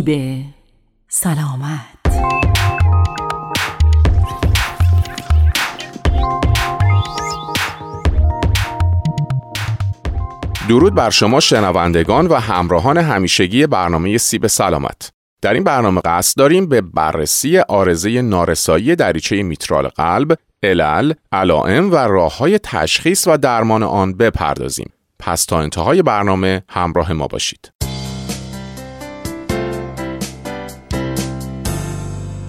سیب سلامت درود بر شما شنوندگان و همراهان همیشگی برنامه سیب سلامت در این برنامه قصد داریم به بررسی آرزه نارسایی دریچه میترال قلب، علل، علائم و راه های تشخیص و درمان آن بپردازیم. پس تا انتهای برنامه همراه ما باشید.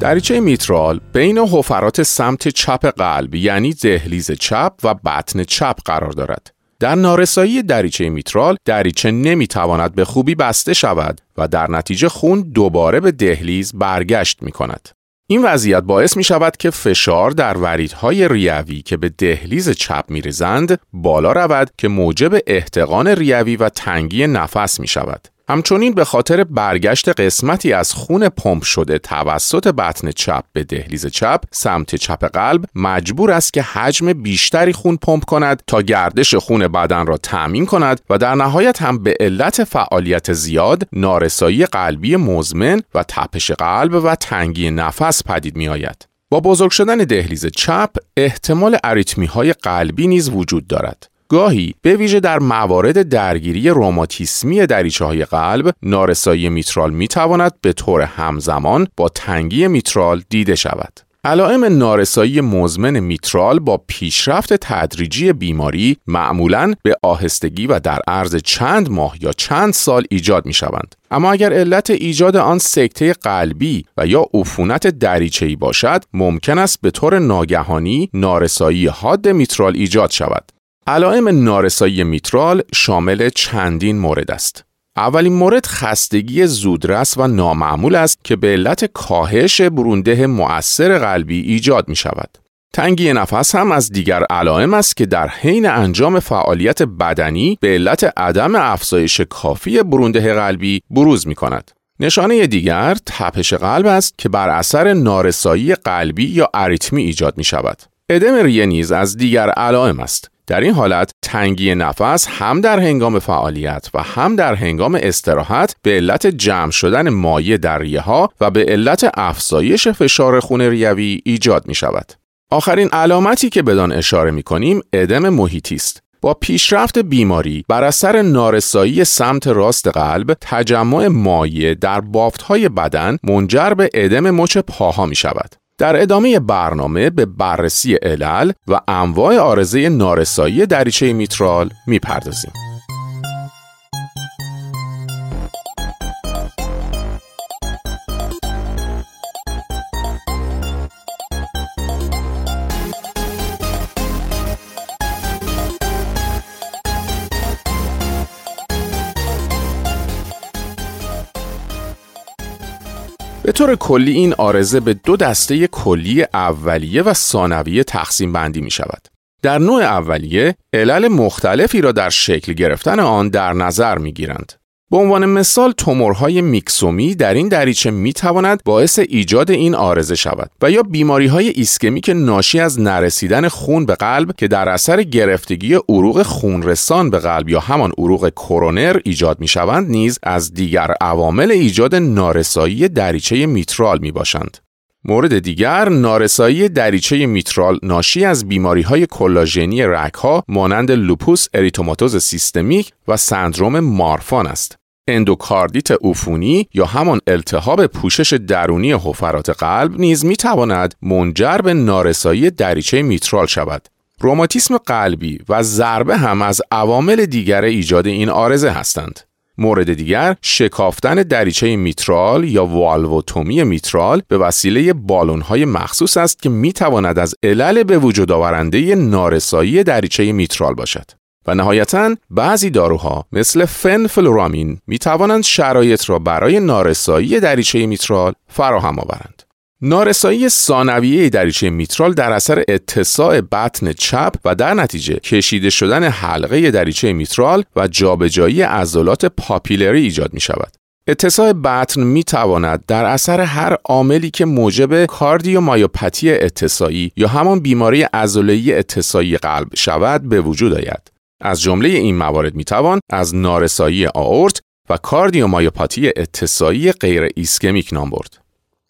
دریچه میترال بین حفرات سمت چپ قلب یعنی دهلیز چپ و بطن چپ قرار دارد. در نارسایی دریچه میترال دریچه نمی‌تواند به خوبی بسته شود و در نتیجه خون دوباره به دهلیز برگشت می کند. این وضعیت باعث می شود که فشار در وریدهای ریوی که به دهلیز چپ می ریزند بالا رود که موجب احتقان ریوی و تنگی نفس می شود. همچنین به خاطر برگشت قسمتی از خون پمپ شده توسط بطن چپ به دهلیز چپ سمت چپ قلب مجبور است که حجم بیشتری خون پمپ کند تا گردش خون بدن را تأمین کند و در نهایت هم به علت فعالیت زیاد نارسایی قلبی مزمن و تپش قلب و تنگی نفس پدید می آید. با بزرگ شدن دهلیز چپ احتمال اریتمی های قلبی نیز وجود دارد. گاهی به ویژه در موارد درگیری روماتیسمی دریچه های قلب نارسایی میترال می تواند به طور همزمان با تنگی میترال دیده شود. علائم نارسایی مزمن میترال با پیشرفت تدریجی بیماری معمولا به آهستگی و در عرض چند ماه یا چند سال ایجاد می شوند. اما اگر علت ایجاد آن سکته قلبی و یا عفونت دریچه‌ای باشد ممکن است به طور ناگهانی نارسایی حاد میترال ایجاد شود علائم نارسایی میترال شامل چندین مورد است. اولین مورد خستگی زودرس و نامعمول است که به علت کاهش برونده مؤثر قلبی ایجاد می شود. تنگی نفس هم از دیگر علائم است که در حین انجام فعالیت بدنی به علت عدم افزایش کافی برونده قلبی بروز می کند. نشانه دیگر تپش قلب است که بر اثر نارسایی قلبی یا اریتمی ایجاد می شود. ادم ریه نیز از دیگر علائم است. در این حالت تنگی نفس هم در هنگام فعالیت و هم در هنگام استراحت به علت جمع شدن مایع در ریه ها و به علت افزایش فشار خون ریوی ایجاد می شود. آخرین علامتی که بدان اشاره می کنیم ادم محیطی است. با پیشرفت بیماری بر اثر نارسایی سمت راست قلب تجمع مایع در های بدن منجر به ادم مچ پاها می شود. در ادامه برنامه به بررسی علل و انواع آرزه نارسایی دریچه میترال می‌پردازیم. به طور کلی این آرزه به دو دسته کلی اولیه و ثانویه تقسیم بندی می شود. در نوع اولیه علل مختلفی را در شکل گرفتن آن در نظر می گیرند. به عنوان مثال تومورهای میکسومی در این دریچه می تواند باعث ایجاد این آرزه شود و یا بیماری های ایسکمی که ناشی از نرسیدن خون به قلب که در اثر گرفتگی عروق خونرسان به قلب یا همان عروق کرونر ایجاد می شوند نیز از دیگر عوامل ایجاد نارسایی دریچه میترال می باشند. مورد دیگر نارسایی دریچه میترال ناشی از بیماری های کلاژنی رگها مانند لوپوس اریتوماتوز سیستمیک و سندروم مارفان است. اندوکاردیت عفونی یا همان التهاب پوشش درونی حفرات قلب نیز می تواند منجر به نارسایی دریچه میترال شود. روماتیسم قلبی و ضربه هم از عوامل دیگر ایجاد این عارضه هستند. مورد دیگر شکافتن دریچه میترال یا والوتومی میترال به وسیله بالونهای مخصوص است که می تواند از علل به وجود آورنده نارسایی دریچه میترال باشد. و نهایتا بعضی داروها مثل فنفلورامین می توانند شرایط را برای نارسایی دریچه میترال فراهم آورند. نارسایی ثانویه دریچه میترال در اثر اتساع بطن چپ و در نتیجه کشیده شدن حلقه دریچه میترال و جابجایی عضلات پاپیلری ایجاد می شود. اتساع بطن می تواند در اثر هر عاملی که موجب کاردیومایوپاتی اتساعی یا همان بیماری عضله اتساعی قلب شود به وجود آید. از جمله این موارد می توان از نارسایی آورت و کاردیومایوپاتی اتساعی غیر ایسکمیک نام برد.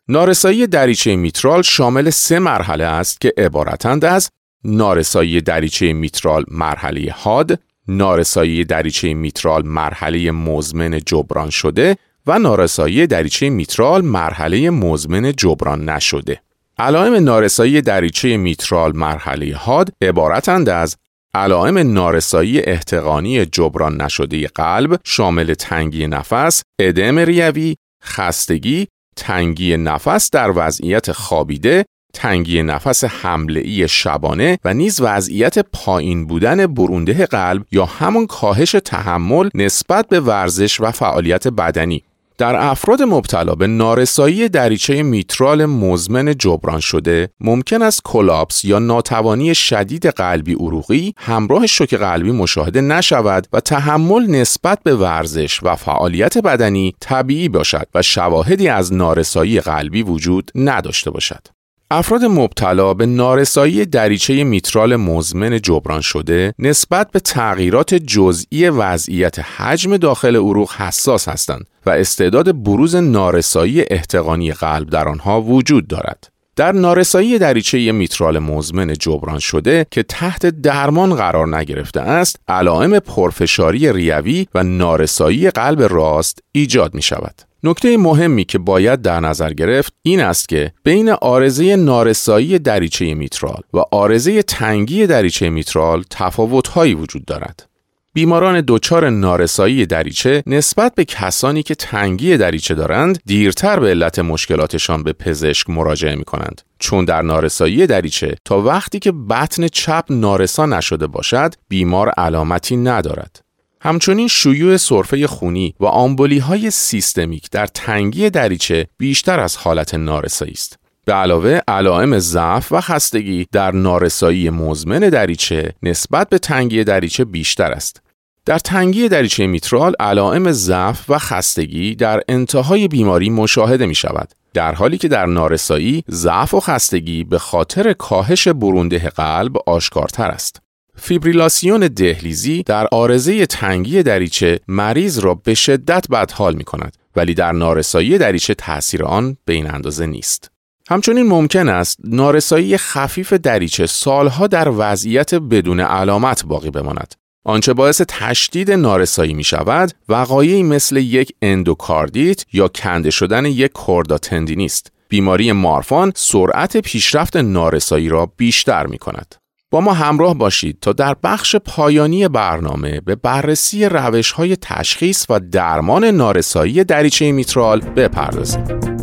نارسایی دریچه میترال شامل سه مرحله است که عبارتند از نارسایی دریچه میترال مرحله حاد، نارسایی دریچه میترال مرحله مزمن جبران شده و نارسایی دریچه میترال مرحله مزمن جبران نشده. علائم نارسایی دریچه میترال مرحله حاد عبارتند از علائم نارسایی احتقانی جبران نشده قلب شامل تنگی نفس، ادم ریوی، خستگی، تنگی نفس در وضعیت خوابیده، تنگی نفس حمله شبانه و نیز وضعیت پایین بودن برونده قلب یا همون کاهش تحمل نسبت به ورزش و فعالیت بدنی. در افراد مبتلا به نارسایی دریچه میترال مزمن جبران شده ممکن است کلاپس یا ناتوانی شدید قلبی عروقی همراه شوک قلبی مشاهده نشود و تحمل نسبت به ورزش و فعالیت بدنی طبیعی باشد و شواهدی از نارسایی قلبی وجود نداشته باشد. افراد مبتلا به نارسایی دریچه میترال مزمن جبران شده نسبت به تغییرات جزئی وضعیت حجم داخل عروق حساس هستند و استعداد بروز نارسایی احتقانی قلب در آنها وجود دارد. در نارسایی دریچه میترال مزمن جبران شده که تحت درمان قرار نگرفته است، علائم پرفشاری ریوی و نارسایی قلب راست ایجاد می شود. نکته مهمی که باید در نظر گرفت این است که بین آرزه نارسایی دریچه میترال و آرزه تنگی دریچه میترال تفاوتهایی وجود دارد. بیماران دچار نارسایی دریچه نسبت به کسانی که تنگی دریچه دارند دیرتر به علت مشکلاتشان به پزشک مراجعه می کنند چون در نارسایی دریچه تا وقتی که بطن چپ نارسا نشده باشد بیمار علامتی ندارد همچنین شیوع سرفه خونی و آمبولی های سیستمیک در تنگی دریچه بیشتر از حالت نارسایی است. به علاوه علائم ضعف و خستگی در نارسایی مزمن دریچه نسبت به تنگی دریچه بیشتر است. در تنگی دریچه میترال علائم ضعف و خستگی در انتهای بیماری مشاهده می شود. در حالی که در نارسایی ضعف و خستگی به خاطر کاهش برونده قلب آشکارتر است. فیبریلاسیون دهلیزی در آرزه تنگی دریچه مریض را به شدت بدحال می کند ولی در نارسایی دریچه تاثیر آن به این اندازه نیست. همچنین ممکن است نارسایی خفیف دریچه سالها در وضعیت بدون علامت باقی بماند. آنچه باعث تشدید نارسایی می شود وقایعی مثل یک اندوکاردیت یا کنده شدن یک کوردا تندینی است. بیماری مارفان سرعت پیشرفت نارسایی را بیشتر می کند. با ما همراه باشید تا در بخش پایانی برنامه به بررسی روش های تشخیص و درمان نارسایی دریچه میترال بپردازیم.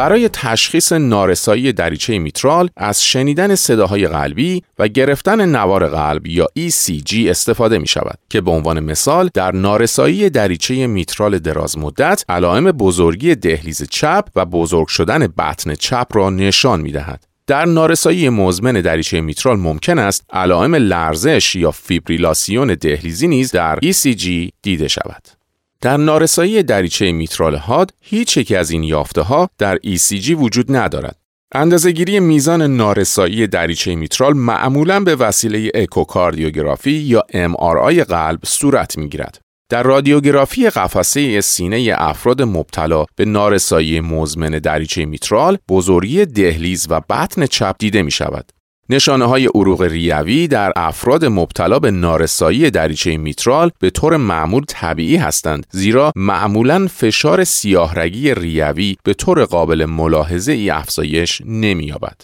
برای تشخیص نارسایی دریچه میترال از شنیدن صداهای قلبی و گرفتن نوار قلب یا ECG استفاده می شود که به عنوان مثال در نارسایی دریچه میترال دراز مدت علائم بزرگی دهلیز چپ و بزرگ شدن بطن چپ را نشان می دهد. در نارسایی مزمن دریچه میترال ممکن است علائم لرزش یا فیبریلاسیون دهلیزی نیز در ECG دیده شود. در نارسایی دریچه میترال هاد هیچ یکی از این یافته ها در ECG وجود ندارد. اندازهگیری میزان نارسایی دریچه میترال معمولا به وسیله اکوکاردیوگرافی یا MRI قلب صورت می‌گیرد. در رادیوگرافی قفسه سینه افراد مبتلا به نارسایی مزمن دریچه میترال بزرگی دهلیز و بطن چپ دیده می شود. نشانه های عروق ریوی در افراد مبتلا به نارسایی دریچه میترال به طور معمول طبیعی هستند زیرا معمولا فشار سیاهرگی ریوی به طور قابل ملاحظه ای افزایش نمییابد.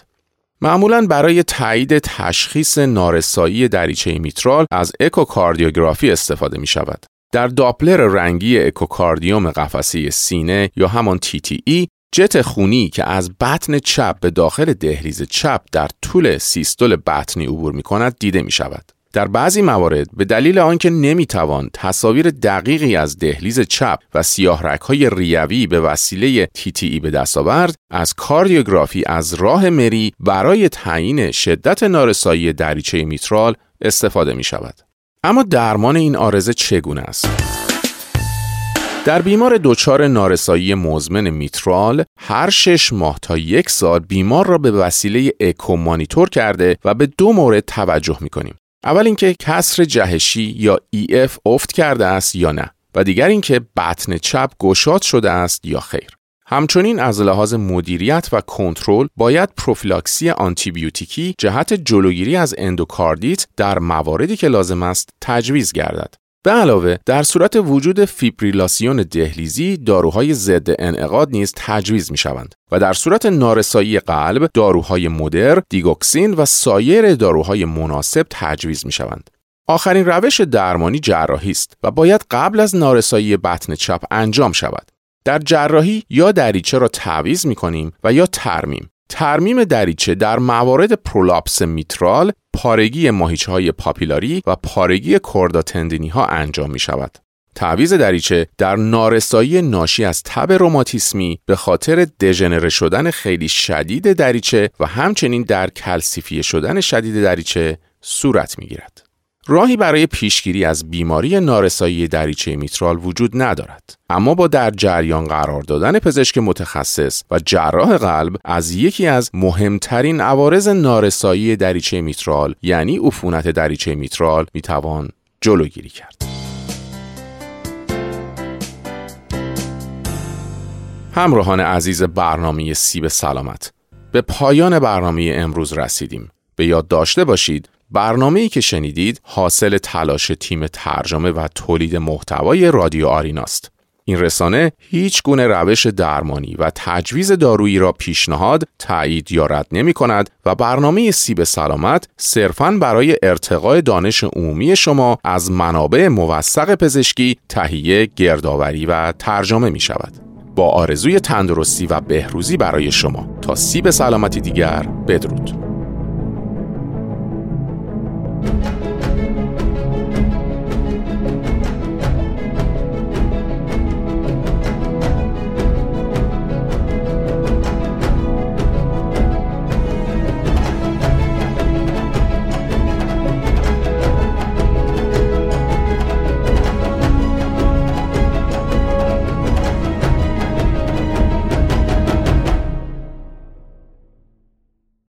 معمولا برای تایید تشخیص نارسایی دریچه میترال از اکوکاردیوگرافی استفاده می شود. در داپلر رنگی اکوکاردیوم قفسه سینه یا همان TTE جت خونی که از بطن چپ به داخل دهلیز چپ در طول سیستول بطنی عبور می کند دیده می شود. در بعضی موارد به دلیل آنکه نمی‌توان تصاویر دقیقی از دهلیز چپ و سیاه های ریوی به وسیله TTE به دست آورد از کاردیوگرافی از راه مری برای تعیین شدت نارسایی دریچه میترال استفاده می شود. اما درمان این عارضه چگونه است؟ در بیمار دچار نارسایی مزمن میترال هر شش ماه تا یک سال بیمار را به وسیله اکو مانیتور کرده و به دو مورد توجه می کنیم. اول اینکه کسر جهشی یا EF افت کرده است یا نه و دیگر اینکه بطن چپ گشاد شده است یا خیر. همچنین از لحاظ مدیریت و کنترل باید پروفیلاکسی آنتیبیوتیکی جهت جلوگیری از اندوکاردیت در مواردی که لازم است تجویز گردد. به علاوه در صورت وجود فیبریلاسیون دهلیزی داروهای ضد انعقاد نیز تجویز می شوند و در صورت نارسایی قلب داروهای مدر، دیگوکسین و سایر داروهای مناسب تجویز می شوند. آخرین روش درمانی جراحی است و باید قبل از نارسایی بطن چپ انجام شود. در جراحی یا دریچه را تعویض می کنیم و یا ترمیم. ترمیم دریچه در موارد پرولاپس میترال، پارگی ماهیچه های پاپیلاری و پارگی chordae tendineae ها انجام می شود. تعویز دریچه در نارسایی ناشی از تب روماتیسمی به خاطر دژنره شدن خیلی شدید دریچه و همچنین در کلسیفیه شدن شدید دریچه صورت می گیرد. راهی برای پیشگیری از بیماری نارسایی دریچه میترال وجود ندارد. اما با در جریان قرار دادن پزشک متخصص و جراح قلب از یکی از مهمترین عوارض نارسایی دریچه میترال یعنی عفونت دریچه میترال می‌توان جلوگیری کرد. همراهان عزیز برنامه سیب سلامت به پایان برنامه امروز رسیدیم. به یاد داشته باشید برنامه ای که شنیدید حاصل تلاش تیم ترجمه و تولید محتوای رادیو آریناست. این رسانه هیچ گونه روش درمانی و تجویز دارویی را پیشنهاد، تایید یا رد نمی کند و برنامه سیب سلامت صرفاً برای ارتقای دانش عمومی شما از منابع موثق پزشکی تهیه، گردآوری و ترجمه می شود. با آرزوی تندرستی و بهروزی برای شما تا سیب سلامتی دیگر بدرود. Thank you.